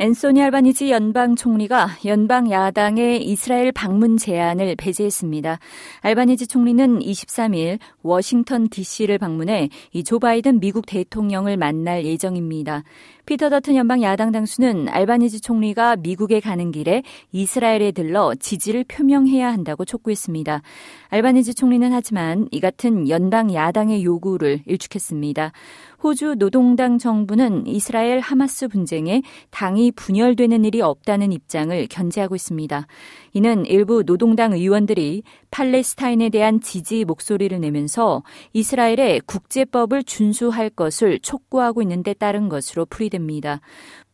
앤소니 알바니지 연방 총리가 연방 야당의 이스라엘 방문 제안을 배제했습니다. 알바니지 총리는 23일 워싱턴 DC를 방문해 이 조 바이든 미국 대통령을 만날 예정입니다. 피터 더튼 연방 야당 당수는 알바니지 총리가 미국에 가는 길에 이스라엘에 들러 지지를 표명해야 한다고 촉구했습니다. 알바니지 총리는 하지만 이 같은 연방 야당의 요구를 일축했습니다. 호주 노동당 정부는 이스라엘 하마스 분쟁에 당이 분열되는 일이 없다는 입장을 견제하고 있습니다. 이는 일부 노동당 의원들이 팔레스타인에 대한 지지 목소리를 내면서 이스라엘의 국제법을 준수할 것을 촉구하고 있는 데 따른 것으로 풀이됩니다. 됩니다.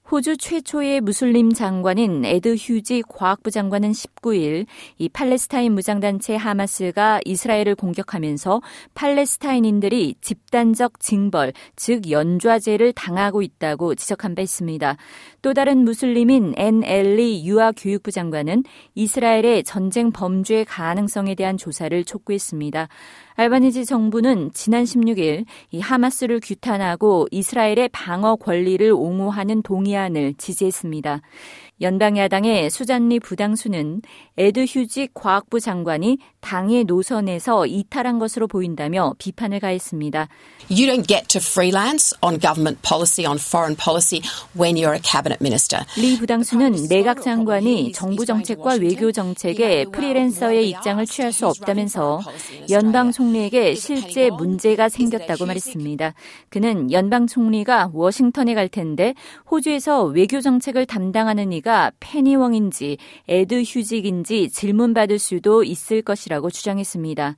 호주 최초의 무슬림 장관인 에드 휴직 과학부 장관은 19일 이 팔레스타인 무장단체 하마스가 이스라엘을 공격하면서 팔레스타인인들이 집단적 징벌, 즉 연좌제를 당하고 있다고 지적한 바 있습니다. 또 다른 무슬림인 앤 알리 유아 교육부 장관은 이스라엘의 전쟁 범죄 가능성에 대한 조사를 촉구했습니다. 알바니지 정부는 지난 16일 이 하마스를 규탄하고 이스라엘의 방어 권리를 옹호하는 동의안을 지지했습니다. 연방 야당의 수잔 리 부당수는 에드 휴직 과학부 장관이 당의 노선에서 이탈한 것으로 보인다며 비판을 가했습니다. You don't get to freelance on government policy on foreign policy when you're a cabinet minister. 리 부당수는 내각 장관이 정부 정책과 외교 정책에 프리랜서의 입장을 취할 수 없다면서 연방 총리에게 실제 문제가 생겼다고 말했습니다. 그는 연방 총리가 워싱턴에 갈 텐데 호주에서 외교 정책을 담당하는 이가 페니웡인지 에드 휴직인지 질문받을 수도 있을 것이라고 주장했습니다.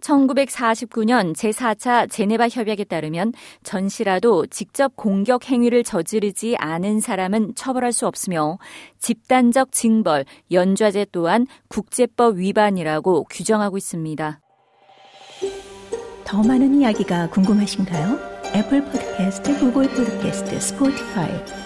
1949년 제4차 제네바 협약에 따르면 전시라도 직접 공격 행위를 저지르지 않은 사람은 처벌할 수 없으며 집단적 징벌, 연좌제 또한 국제법 위반이라고 규정하고 있습니다. 더 많은 이야기가 궁금하신가요? 애플 포드캐스트, 구글 포드캐스트, 스포티파이